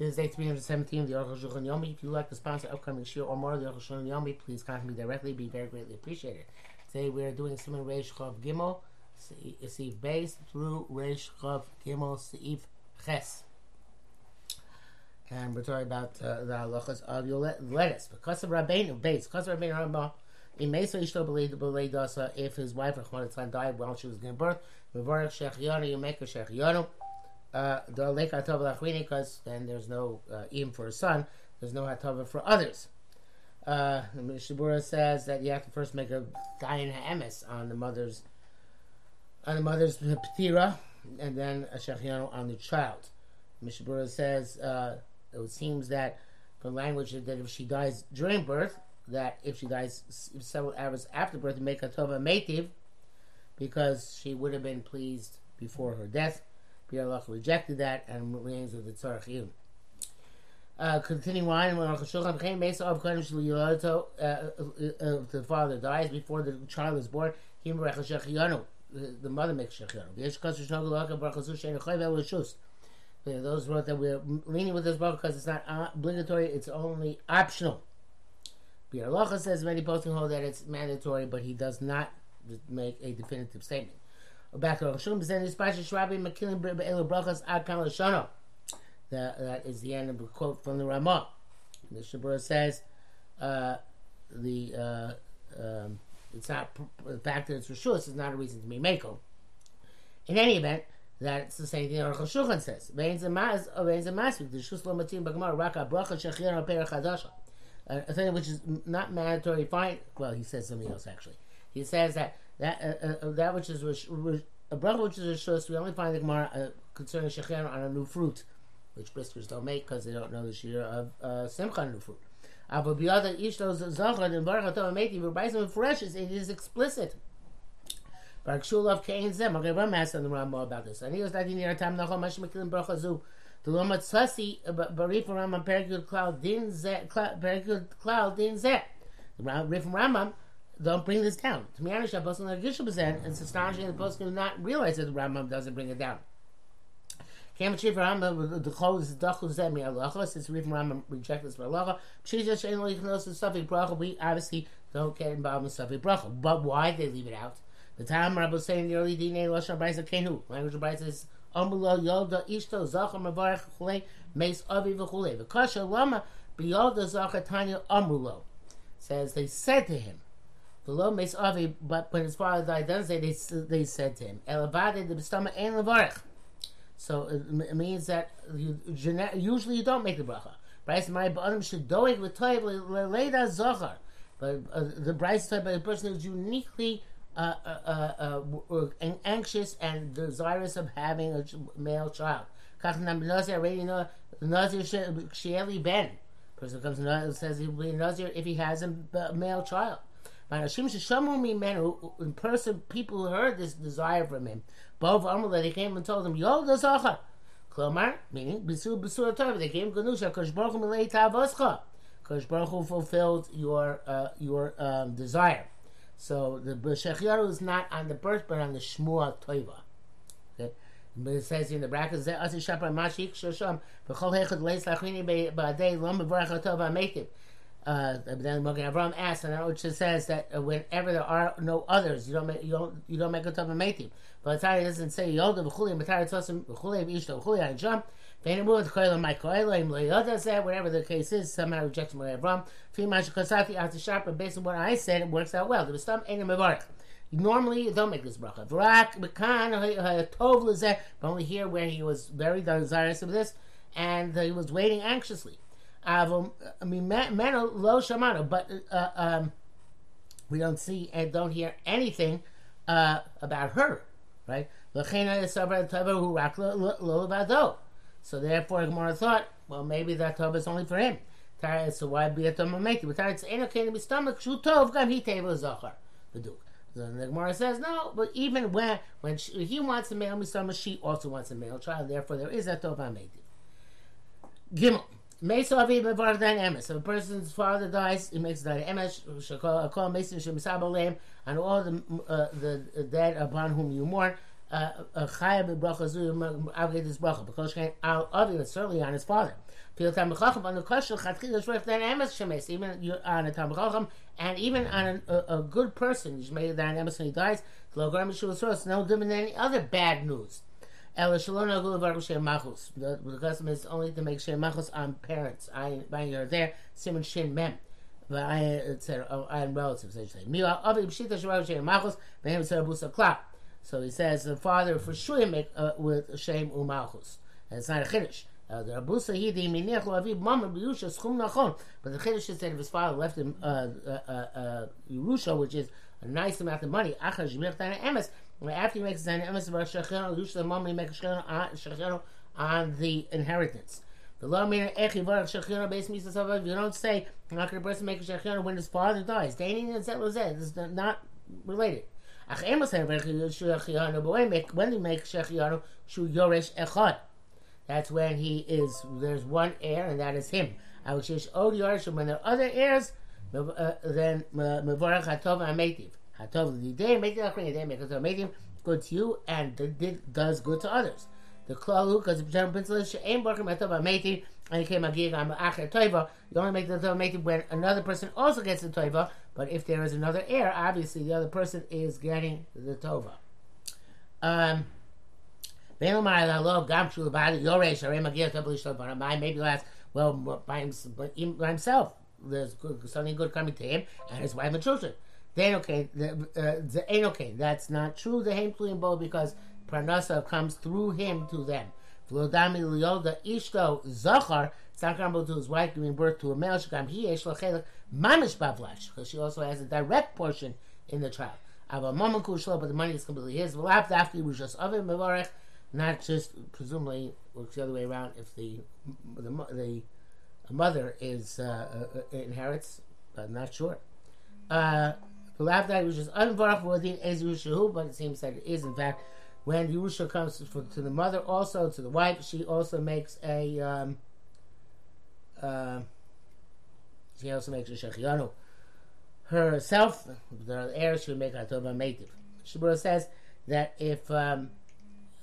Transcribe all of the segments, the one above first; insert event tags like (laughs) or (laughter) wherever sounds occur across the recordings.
This is day 317 of the Aruch Shulchan Yomi. If you like to sponsor upcoming shir or more of the Aruch Shulchan Yomi, please contact me directly. Be very greatly appreciated. Today we are doing Simon Reish Chav Gimel, Seif Base through Reish Chav Gimel Seif Ches. And we're talking about uh, the halachas of your lettuce. Because of Rabbeinu Base, because of Rabbeinu Rambam, in Mesa Ishto B'leidasa, if his wife Rachman died while she was giving birth, Mevorach Shech you make a Shech uh, the hatova lachrini because then there's no uh, im for a son. There's no hatova for others. Uh, Mishabura says that you have to first make a dayan ha'emes on the mother's on the mother's patira, and then a shechianu on the child. Mishabura says uh, it seems that the language that if she dies during birth, that if she dies several hours after birth, make a tova metiv because she would have been pleased before her death. Bialach rejected that and remains with the Tzarech uh, continuing on, when Shulchan came based Liyoto, uh, uh, uh, the father dies before the child is born, he the mother makes Shechianu. Those wrote that we're leaning with this book because it's not obligatory, it's only optional. Bialacha says many posting hold that it's mandatory, but he does not make a definitive statement back Yispasha Shrabi Makilim Brachas Ad. That, that is the end of the quote from the Ramah. The Shabura says, uh, the, uh, um, it's not, the fact that it's Rishus is not a reason to be Mako. In any event, that's the same thing Aruch Shulchan says. Oh. The shus lo matim b'gemara raka bracha hadasha. A thing which is not mandatory. Fine. Well, he says something else actually. He says that that uh, uh, uh, that which is a bracha which is a shus, we only find the Gemara uh, concerning shecher on a new fruit, which briskers don't make because they don't know the shear of uh, simcha new fruit. Aber biyada ishtos zachar and baruch atov ameti v'baisim fresh it is explicit. Baruch shulav kein zem. Okay, master on the Rambam about this. And he was that in your time nachol mash mekilim bracha zu. The lo matzasi barif Rambam perikut cloud din zeh perikut cloud din zeh. The Rambam don't bring this down. To it's astonishing that the person do not realize that the Rambam doesn't bring it down. The alacha, since from Rambam this the bracha, we obviously don't get involved in suffix bracha. But why they leave it out? The time Rabbi saying the early dinei lashon brayza kenu. Language of brayza is Amulo yolda ishto zachar mavarech chulei meis avi v'chulei. V'kasha lama b'yolda zachar tanya amulo. Says they said to him, the low makes avi, but when his father died, then they they said to him, "Elavade the stomach and levarich." So it means that you, usually you don't make the bracha. Bryce my bottom should doeg with toiv leida zochar, but uh, the Bryce type of person is uniquely uh, uh, uh, uh anxious and desirous of having a male child. Kachnam Nazir already know Nazir Shieli Ben. Person comes and says he will be Nazir if he has a male child. In person, people heard this desire from him. Both Amalek, they came and told him, Yo, the Zachar. Klomar, meaning, Bisur Bisur Torah, they came, Ganusha, Kosh Baruch Tavoscha. Kosh Baruch Hu fulfilled your, uh, your um, desire. So the B'Shech is not on the birth, but on the Shmua Toiva. But it says in the brackets, Asi Shapar Mashik Shosham, V'chol Hechad Leis Lachrini Ba'adei Lom B'Varach HaTov HaMetiv uh, then Magen Avram asks, and which says that uh, whenever there are no others, you don't make you don't you don't make a tov metim. But Atari doesn't say yoda v'chuli matari tosim v'chuli v'ishto v'chuli I jump. Ve'nemu said whatever the case is somehow rejects Magen Avram. Fimash kosafi after sharp based on what I said it works out well. There was some enim mevarich. Normally, you don't make this bracha. V'rak b'kan tov lezeh, but only here where he was very desirous of this, and he was waiting anxiously. I mean, Meno lo shamano, but uh, um, we don't see and don't hear anything uh, about her, right? So therefore, Gemara thought, well, maybe that tov is only for him. So why be a tov mameki? But it's ain't okay to be stomach. Shu tov gam he table zachar. The duke. So the Gemara says no, but even when when she, he wants a male mistamach, she also wants a male child. Therefore, there is a tov mameki. Gimel. Mesavi Mevardan Emes. If a person's father dies, he makes that Emes, Shakal Mason Shemisabaleim, and all the uh, the dead upon whom you mourn. chayav bracha zu avged this bracha because shein al avi certainly on his father. Feel time b'chacham on the question chatchil shvef then emes even on a tam and even on a, a, good person he's made that emes when he dies lo gar mishul source no different than any other bad news. Machus. The custom is only to make shem machus on parents. I by you're there simon shin mem. But I etc. Relatives, I should say. Mila avi b'shita shvav shem machus behem tzara busa klap. So he says the father for sure make uh, with Shem Umalchus. And it's not a chiddush. Uh, the Abusa Hidi Minech Aviv Mama Yerusha Schum Nachon. But the chiddush is that if his father left him uh, uh, uh, Yerusha, which is a nice amount of money, Achar Shmir Tana Emes. After he makes an Emes about Shechino, Yerusha the mom make Shechino on the inheritance. The law meaning Echi Varach Shechino based Misa Savav. You don't say not going to person make a when his father dies. Dating and Zet This is not related. Ach emos when he makes shechianu shu yoresh echad. That's when he is there's one heir and that is him. I will shesh od yoresh when there are other heirs, uh, then mevorach hatov ametiv. Hatov the day make the achrin day make hatov good to you and does good to others. The klalu because the general principle is she'em barkim hatov ametiv and came agir am acher toiva. You only make the tov ametiv when another person also gets the toiva. But if there is another heir, obviously the other person is getting the tova. Um, maybe ask, well, by himself, there's good, something good coming to him and his wife and children. Then okay, the, uh, the. That's not true. The haim both because parnasa comes through him to them. V'lodami liyoda ishto zachar tzakar to his wife giving birth to a male shekam he yesh mamish bavlash, because she also has a direct portion in the child. Ava mama kushlo, but the money is completely his. V'laf dafki was just him mevarech, not just presumably works the other way around. If the the, the mother is uh, uh, inherits, I'm not sure. Uh, V'laf dafki was just unvarach within ezushahu, but it seems that it is in fact when Yerusha comes for, to the mother, also to the wife, she also makes a. Um, uh, she also makes a shechianu. Herself, the heir should make a tova meitiv. Shibura says that if um,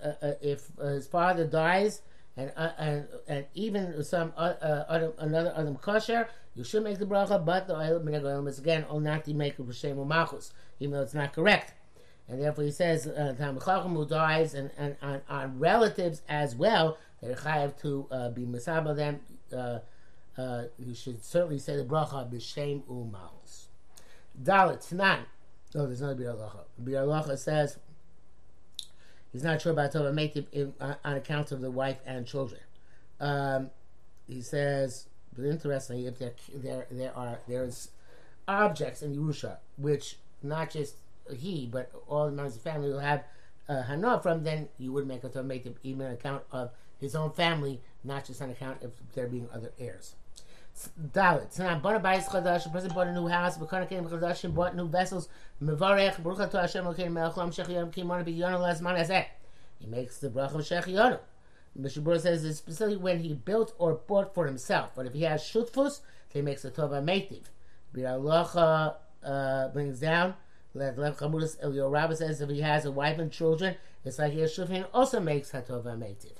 uh, uh, if uh, his father dies and uh, and, and even some uh, uh, another adam kosher, you should make the bracha, but the oil is again only not to make a b'shem machus, even though it's not correct. And therefore he says uh, who dies and, and on, relatives as well, they're chayav to be misaba them uh, you should certainly say the bracha b'shem u'malus. Dalit Tanan. No, there's not a Bir Alacha. Bir Alacha says he's not sure about Torah Meitiv on account of the wife and children. Um, he says, but interestingly, if there there there are there's objects in Yerusha which not just he but all the members of the family will have uh, hana from, then you would make a Torah Meitiv even on account of his own family, not just on account of there being other heirs. Dalit. Now, bought a bais chadash. A person bought a new house. Bekana came chadash. Bought new vessels. Mevarech. Baruch atah Hashem Elokeinu melech olam shech Kim biyonu. He makes the bracha of shech Mishabur says it's specifically when he built or bought for himself. But if he has shutfus, he makes a tova meitiv. Bir uh, brings down. Elio Rabba says if he has a wife and children, it's like shufin also makes hatova meitiv.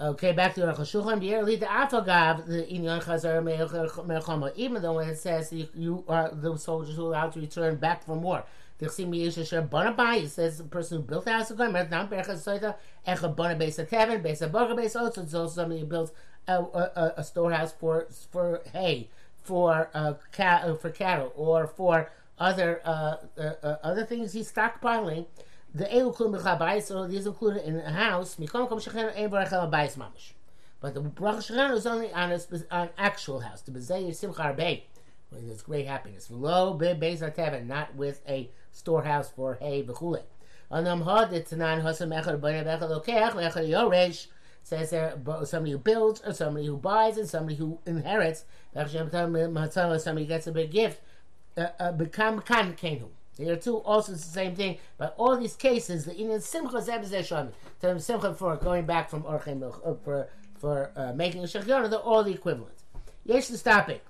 Okay, back to Aruch HaShulchan. B'yer the afagav the inyan chazar melchama. Even though it says you, you are the soldiers who are allowed to return back for more. It says the person who built the house of God, not Berachas Soita, Echa Bona Beis Tevin, Beis Also, it's also somebody who builds a, a, a, storehouse for for hay, for uh, uh, for cattle, or for other uh, uh, uh other things he's stockpiling the elu klum so these included in a house. Mikom kom shechenu ein mamish. But the bracha shechenu is only on a on actual house. The bezei simcha arbei, where there's great happiness. V'lo be not with a storehouse for hay v'chule. Anam had the tanan hasam echad b'nei b'echad lokeach v'echad yoresh. Says there somebody who builds, or somebody who buys, and somebody who inherits. Somebody gets a big gift. Uh, uh, become kan kenu. There are two also it's the same thing. But all these cases, the in simcha zebzeh to simcha for going back from orchem uh, for for uh, making a shechion, they're all the equivalent. Yes, to stop it.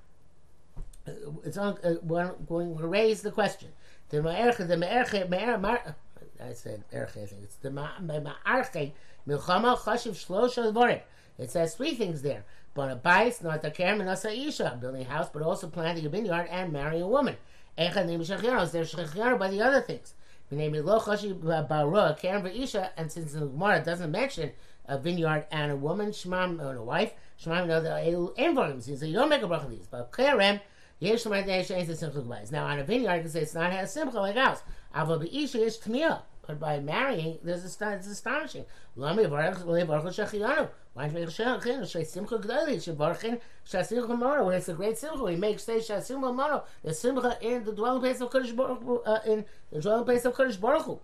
It's on, uh, we're going to raise the question. The me'erche, the me'erche, me'er, I said Erche, I think it's the Ma'arche Milchama Chashiv Shlosha Dvorim. It says three things there. But a bais, not a kerem, and a isha, building a house, but also planting a vineyard and marrying a woman. Echad name shechianu, there's shechianu by the other things. Name lo chashi barua kerem isha, and since the Gemara doesn't mention a vineyard and a woman, shmam and a wife, shmam know the envorim. So you don't make a bracha of these, but kerem. Yesh Now on a vineyard, you can say it's not a simcha like ours. Ava isha is tmiyah. But by marrying, there's a, it's astonishing. Lami Baruch Baruch Shechianu. Why Shechin? Shay Simcha Gdali. Shevarchin Shasimcha Moro. Where it's a great simcha. We make say Shasimcha Moro. The simcha in the dwelling place of Kodesh Baruch uh, in the dwelling place of Kodesh Baruch.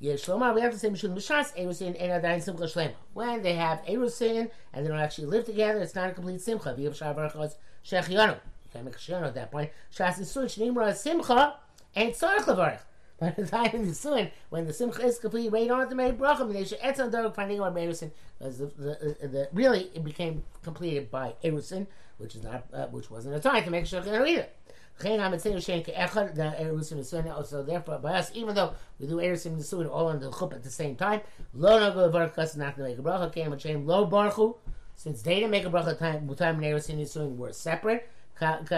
Yes, Shlomar, we have to say Mishum Mishas, Erusin, and Adain Simcha Shlema. When they have Erusin and they don't actually live together, it's not a complete Simcha. V'yav Shah Baruch. Can't make a at that point. Shas Yisuch Nimra Simcha, ain't Tzorach Levarach. By the time in the soon, when the simcha is complete, right on to make bracha, and they should etzon dark finding or the, the, the, the, really it became completed by erusin, which is not uh, which wasn't a time to make sure either. So therefore, by us, even though we do erusin and suin all on the chup at the same time, lo no go not to make a bracha. Came lo baruchu. Since they didn't make a bracha time, time and erusin and suin were separate. Make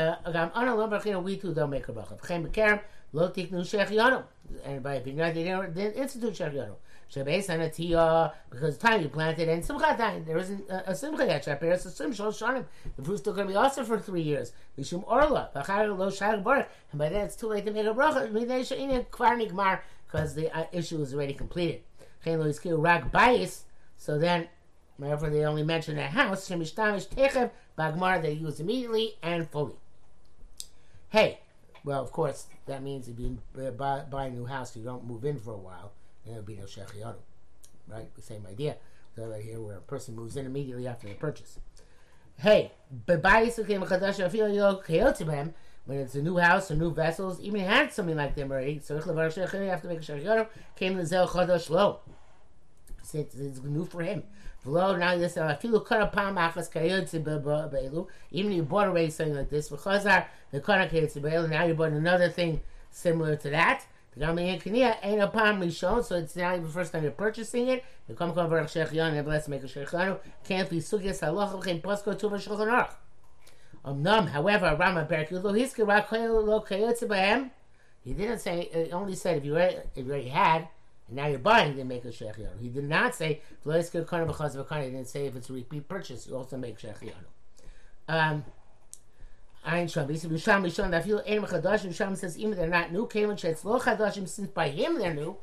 a bracha. Lo tiknu shechianu. And by didn't institute a tiyah, because time you planted and simcha time. There isn't a, simcha yet. Shol shanim. The fruit's still going to be also for three years. And by then it's too late to make a bracha. Because the uh, issue is already completed. So then, therefore they only mention a house. Shemishtamish techev bagmar they use immediately and fully. Hey, well, of course, that means if you buy, buy a new house, you don't move in for a while, then there'll be no shechianu. Right? The same idea. So right here, where a person moves in immediately after the purchase. Hey, when it's a new house or new vessels, even had something like them already, so you have to make a shechianu, came the zel chadash lo. It's, it's new for him. V'lo now this afilu kara pam achas kayotze be'elu. Even you bought already something like this. V'chazar the kara kayotze be'elu. Now you bought another thing similar to that. The gami kaniya ain't a palm rishon, so it's not even the first time you're purchasing it. The come come v'rach shechion, nevertheless make a shechionu. Can't be sugyas halacha v'chein posko tuva shulchan aruch. Umnam, however, Rama Berkut lo hisker rak lo kayotze be'em. He didn't say. He only said if you already, if you already had and now you're buying, they make a shechianu. He did not say He didn't say if it's a repeat purchase, you also make shechianu. Um, Ein Sham. Bisham Bisham Bisham. That feel Ein Chadash. Bisham says even they're not new. Came and Shetz Lo Chadashim. Since by him they're new.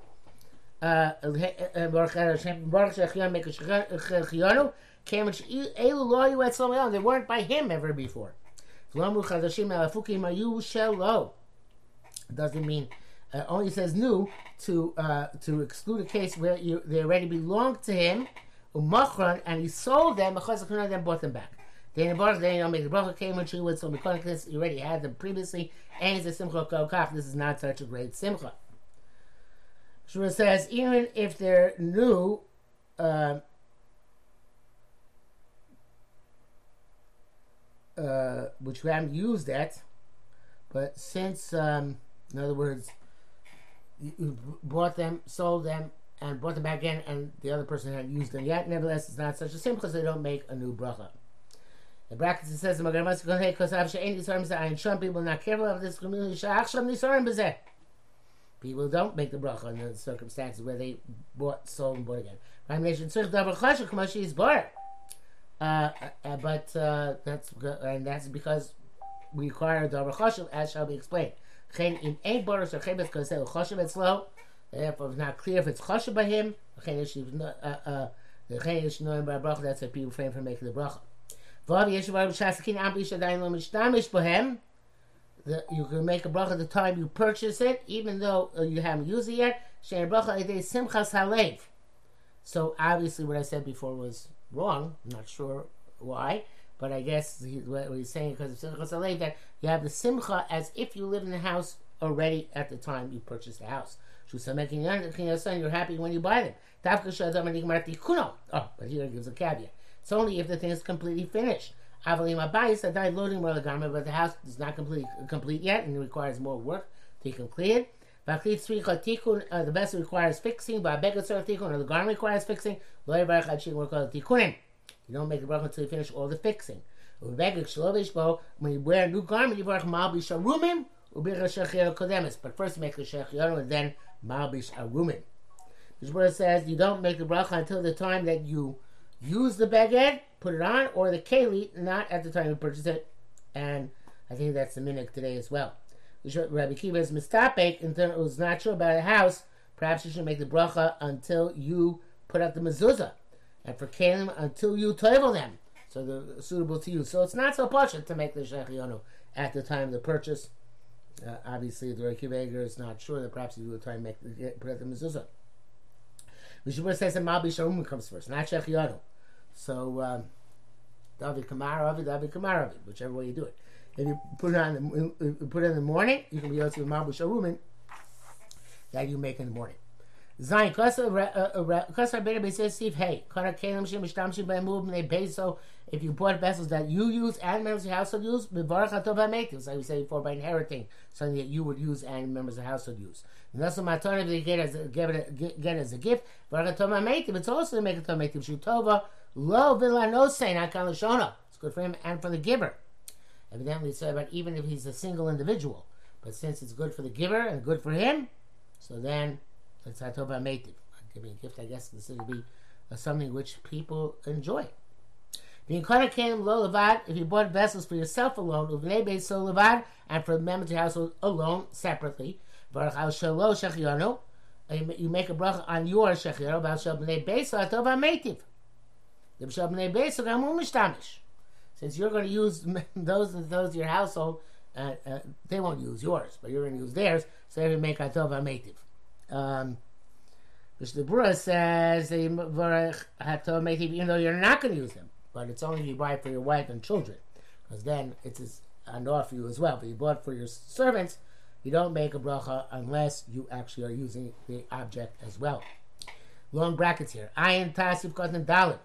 Uh, Baruch Shechianu make a. Came and Elu Lo Yu Et They weren't by him ever before. V'Lamu Chadashim Alafukim Ayu Shel Lo. Doesn't mean uh, only says new to uh, to exclude a case where you, they already belonged to him, umachran, and he sold them, because then bought them back. Then the then you make the bracha came and she with so because you already had them previously, and it's a simcha kokach. This is not such a great simcha. Shura says even if they're new. Uh, uh, which we haven't used that, but since, um, in other words, bought them, sold them, and brought them back in, and the other person hadn't used them yet. Nevertheless, it's not such a sin because they don't make a new bracha. The brackets it says, because people not careful of this community. People don't make the bracha in the circumstances where they bought, sold, and bought again. Uh, uh, but uh, that's and that's because we require a davar as shall be explained. Chen in ein boros or chebes they'll choshev etzlo. Therefore, it's not clear if it's choshev by him. Chen is the chen is knowing by bracha. That's why people frame for making the bracha. Vav yesh vav shasakin ambi shadayin lo mishtamish bohem. You can make a bracha the time you purchase it, even though uh, you haven't used it yet. Shein simchas halev. So obviously, what I said before was wrong. I'm not sure why. But I guess he, what he's saying because Alev that you have the Simcha as if you live in the house already at the time you purchased the house. You're happy when you buy them. Oh, but here it gives a caveat. It's only if the thing is completely finished. Avalim Abayis, I died loading more garment, but the house is not complete complete yet and it requires more work to tzricha tikun, uh, the vessel requires fixing. Tzarech tikun, or the garment requires fixing. Yivarech ad shikun called tikunim. You don't make the bracha until you finish all the fixing. When you wear a new garment, yivarech malbish arumim, u'bircha shechiel kodemis. But first you make the shechiel, and then malbish arumim. This word says you don't make the bracha until the time that you use the beged, put it on, or the keli, not at the time you purchase it. And I think that's the minhag today as well. Rabbi Kiva is mistapek, and then it was not sure about a house. Perhaps you should make the bracha until you put up the mezuzah, and for kalim until you toivel them, so they're suitable to you. So it's not so posh to make the shechionu at the time of the purchase. Uh, obviously, the Rabbi is not sure that perhaps you will try and make the, put the mezuzah. Mishabur says that Malbi Sharum comes first, not shechionu. So um, David Kamaravi, David Kamaravi, whichever way you do it. If you put it on, the, put it in the morning, you can be able to Mabu Sharumin that you make in the morning. Zayin Kasa Be says Steve Hey Kana Kalim Shim Mishtamshim they pay so if you bought vessels that you use and members of your household use Bivarach Hatov HaMeitiv like we said before by inheriting something that you would use and members of the household use. And that's what Matana if they get as get, get as a gift Bivarach Hatov it's also to make a Tov HaMeitiv Shutova uh, Lo Vilanosein Akan Lashona it's good for him and for the giver. Evidently, it's about even if he's a single individual. But since it's good for the giver and good for him, so then it's Hatoba Meitiv. Giving a gift, I guess, this would be uh, something which people enjoy. The Inkana came lo levad, if you bought vessels for yourself alone, uvnei beis so levad, and for the members of your household alone, separately, varach al shalo shechianu, you make a bracha on your shechianu, about shal b'nei beis, so atova meitiv. The shal b'nei beis, so gamu mishtamish since you're going to use (laughs) those those your household, uh, uh, they won't use yours, but you're going to use theirs. So they make atov ametiv. Um, the Bura says even though you're not going to use them, but it's only if you buy it for your wife and children, because then it's enough for you as well. But you bought for your servants, you don't make a bracha unless you actually are using the object as well. Long brackets here. Ayin tasif kotan dalit.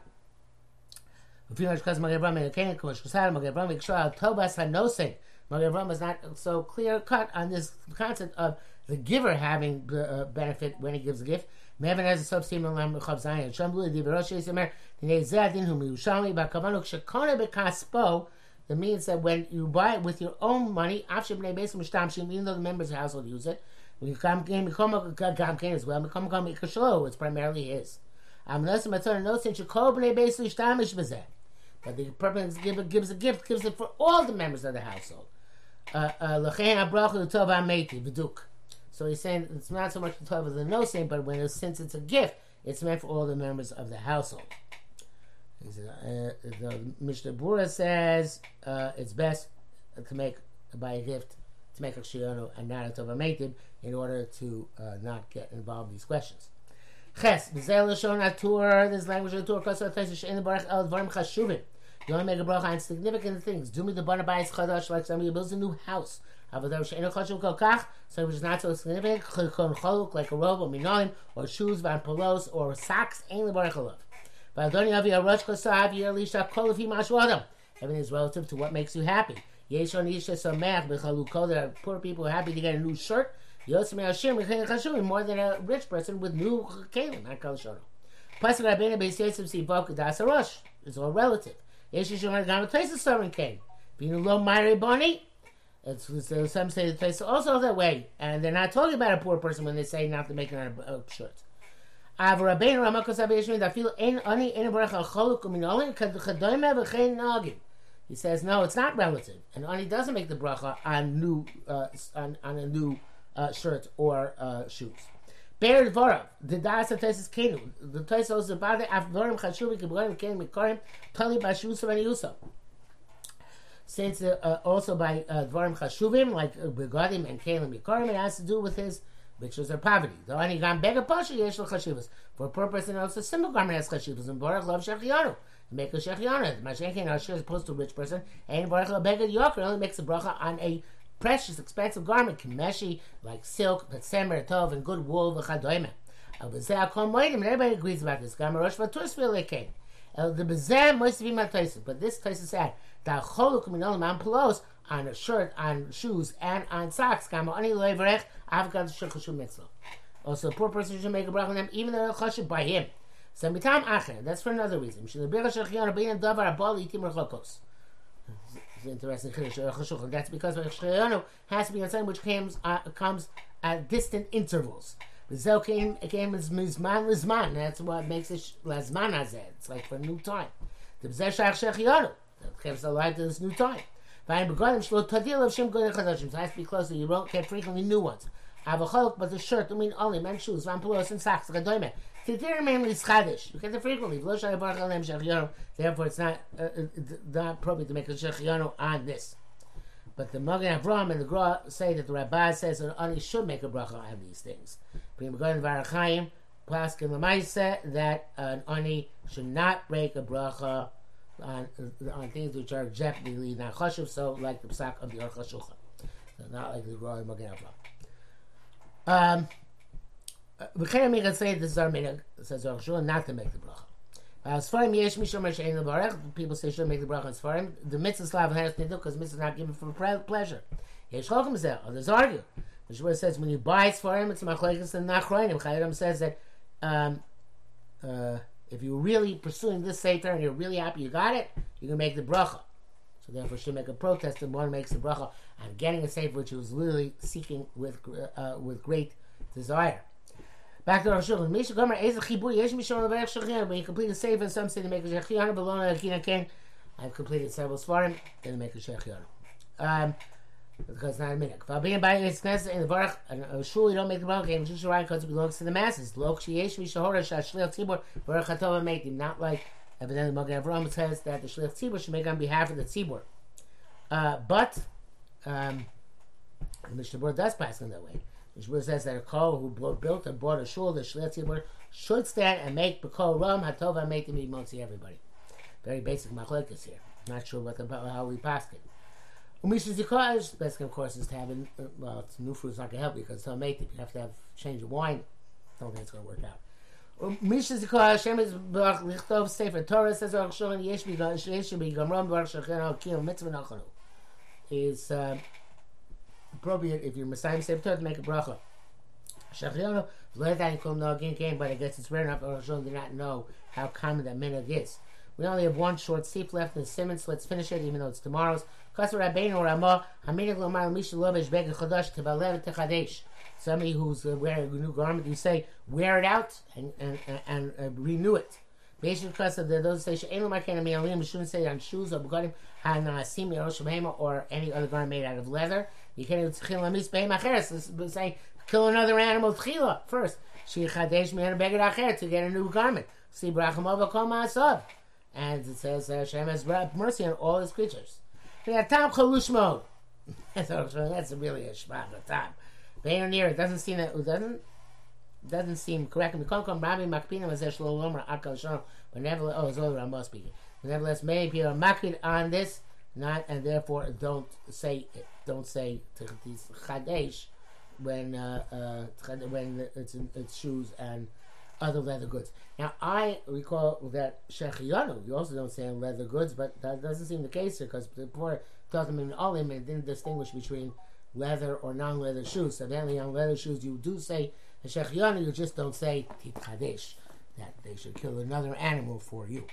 Magen Avram is not so clear cut on this concept of the giver having uh, benefit when he gives a gift. Mevan has a substitute in Lam Chav Zayin. Shamblu di Berosh Yisamer Dinei Zadin Hu Miyushami Bakavanu Shekona Bekaspo. That means that when you buy it with your own money, Bnei Beis Mishtamshim, even though the members of the household use it, you come game, become Gam Kain as well, become Gam Ikashlo, it's primarily his. Nasim Matzon knows that Shekol Bnei Beis Mishtamish Bezeh. But the purpose giver gives a gift, gives it for all the members of the household. Uh, uh, so he's saying it's not so much the twelve as the no saying, but when it's, since it's a gift, it's meant for all the members of the household. He says uh, the Mishnah Bura says uh, it's best to make buy a gift to make a shiano and not a tova meitiv in order to uh, not get involved in these questions. Ches, b'zel l'shon atur, this language of atur, kosar tesis she'en barach el dvarim chashuvim. You want to make a bracha on significant things. Do me the bana bayis chadash, like somebody builds a new house. So which is not so significant, like a robe, or minoim, or shoes, van polos, or socks. Everything is relative to what makes you happy. Yeshon isha samech, b'chalukol, there are poor people happy to get a new shirt, more than a rich person with new kalim, not kol shono. Pasuk Rabbeinu Beis Yosef Sivok Das Arosh. It's all relative. Yesh Yishon Gam Place Sovereign came. Being a low Myri Boni. It's, some say the place also that way, and they're not talking about a poor person when they say not to make a, a shirt. He says no, it's not relative, and ani doesn't make the bracha on new uh, on, on a new uh, shirt or uh, shoes. Bear Dvorav, the Das of Tesis Kenu, the Tesis it, Chashuvi Tali. Since uh, uh, also by uh, Dvorim Chashuvim, like uh, Begodim and Kalim Mikorim, it has to do with his riches or poverty. The only gam bega pasha yesh chashivas for a purpose and also simple garment has chashivas and baruch love shechianu. Make a shechianu. Mashenkin Asher as opposed to a rich person and baruch love bega yoker only makes a bracha on a precious, expensive garment, kimeshi, like silk, but semer, tov, and good wool, v'chadoyme. And everybody agrees about this. But this Taisus said that choluk minol man pelos on a shirt, on shoes, and on socks. Gama ani leverech avgad shechushu mitzvah. Also, a poor person should make a bracha on them, even though they're by him. So mitam acher. That's for another reason. It's interesting. That's because shechionu has to be on something which comes uh, comes at distant intervals. Zel came came as mizman lizman. That's what makes it hazeh. It's like for a new time. The b'zeh shach shechionu. Gives the light this new time. So it has to be closer. You don't get frequently new ones. Avacholok, but the shirt, I mean only men's shoes, van pelos and socks, gadoime. Titir mainly is chadish. You get it frequently. Therefore, it's not uh, uh not appropriate to make a shechianu on this. But the Magen Avram and the Gra say that the Rabbi says that only should make a bracha on these things. Bring Magen Varachayim, Paskin Lamaisa, that an oni should not break a bracha on, on things which are jeopardy not chashuv, so like the psak of the Aruch So not like the and Magen Avram. Um, V'chein mi can say this is our minhag, says Rosh not to make the bracha. As far as yesh mishum levarech, people say should make the bracha as far as the mitzvah slav has to do because mitzvah is not given for pleasure. Yesh chokim zeh, others argue. The Shmuel says when you buy it for him, it's machlekes and nachroinim. Chayyim says that um, uh, if you're really pursuing this Seder and you're really happy you got it, you can make the bracha. So therefore, should make a protest and one makes the bracha on getting a Seder which he was literally seeking with uh, with great desire. Back to Rosh Hashanah. Misha Gomer Eza Chibur Yesh Misha Levarech Shechina. When you complete a and some say to make a Shechina, Belona Akina Ken. I've completed several Svarim, then make a Shechina. Um, because it's not a. If being by its Knesset in the Baruch, and sure you don't make the Baruch, and Shusha Ryan because it belongs to the masses. Lok Sheyesh Misha Hora Shashliel Tzibur Baruch Hatova Meitim. Not like evidently Magen Avraham says that the Shliach Tzibur should make on behalf of the Tzibur. Uh, but um, the Mishnah does pass in that way. Mishmur says that a kol who built and bought a shul, the shliach should stand and make bekol ram hatova make them motzi everybody. Very basic machlekes here. Not sure what the, how we passed it. Umisha zikaj, best of course is to have uh, well, it's new fruit's not gonna help you because it's make it. You have to have change of wine. Don't think it's gonna work out. Misha zikaj Hashem is bach lichtov sefer Torah says Rosh Hashanah yesh bi gamram bar shachana kiyom mitzvah nachanu. Is uh, appropriate if you're Messiah Sefer to make a bracha. Let that come no again came, but I guess it's rare enough Rosh do not know how common that minhag is. We only have one short seat left in the Simmons, let's finish it, even though it's tomorrow's. Somebody who's uh, wearing a new garment, you say, wear it out and, and, and, uh, renew it. Basic because of the those say we shouldn't say on shoes or Begadim, or any other garment made out of leather. You can't. Say kill another animal first. To get a new garment. See. And it says uh, Hashem has mercy on all his creatures. Tam chalushmo. (laughs) That's really a shmach tam. Bein near it doesn't seem that it doesn't doesn't seem correct. Mikol kom Rabbi Makpina was Shlo Lomer Akal Shalom. But nevertheless, oh, it's all Ramah speaking. Nevertheless, maybe you're makpid on this, not and therefore don't say don't say chadesh when uh, uh, when it's it's shoes and other leather goods. Now I recall that shechiyanu. You also don't say leather goods, but that doesn't seem the case here because before talking in olim it didn't distinguish between leather or non-leather shoes. So then on leather shoes you do say shechiyanu. You just don't say tit that they should kill another animal for you.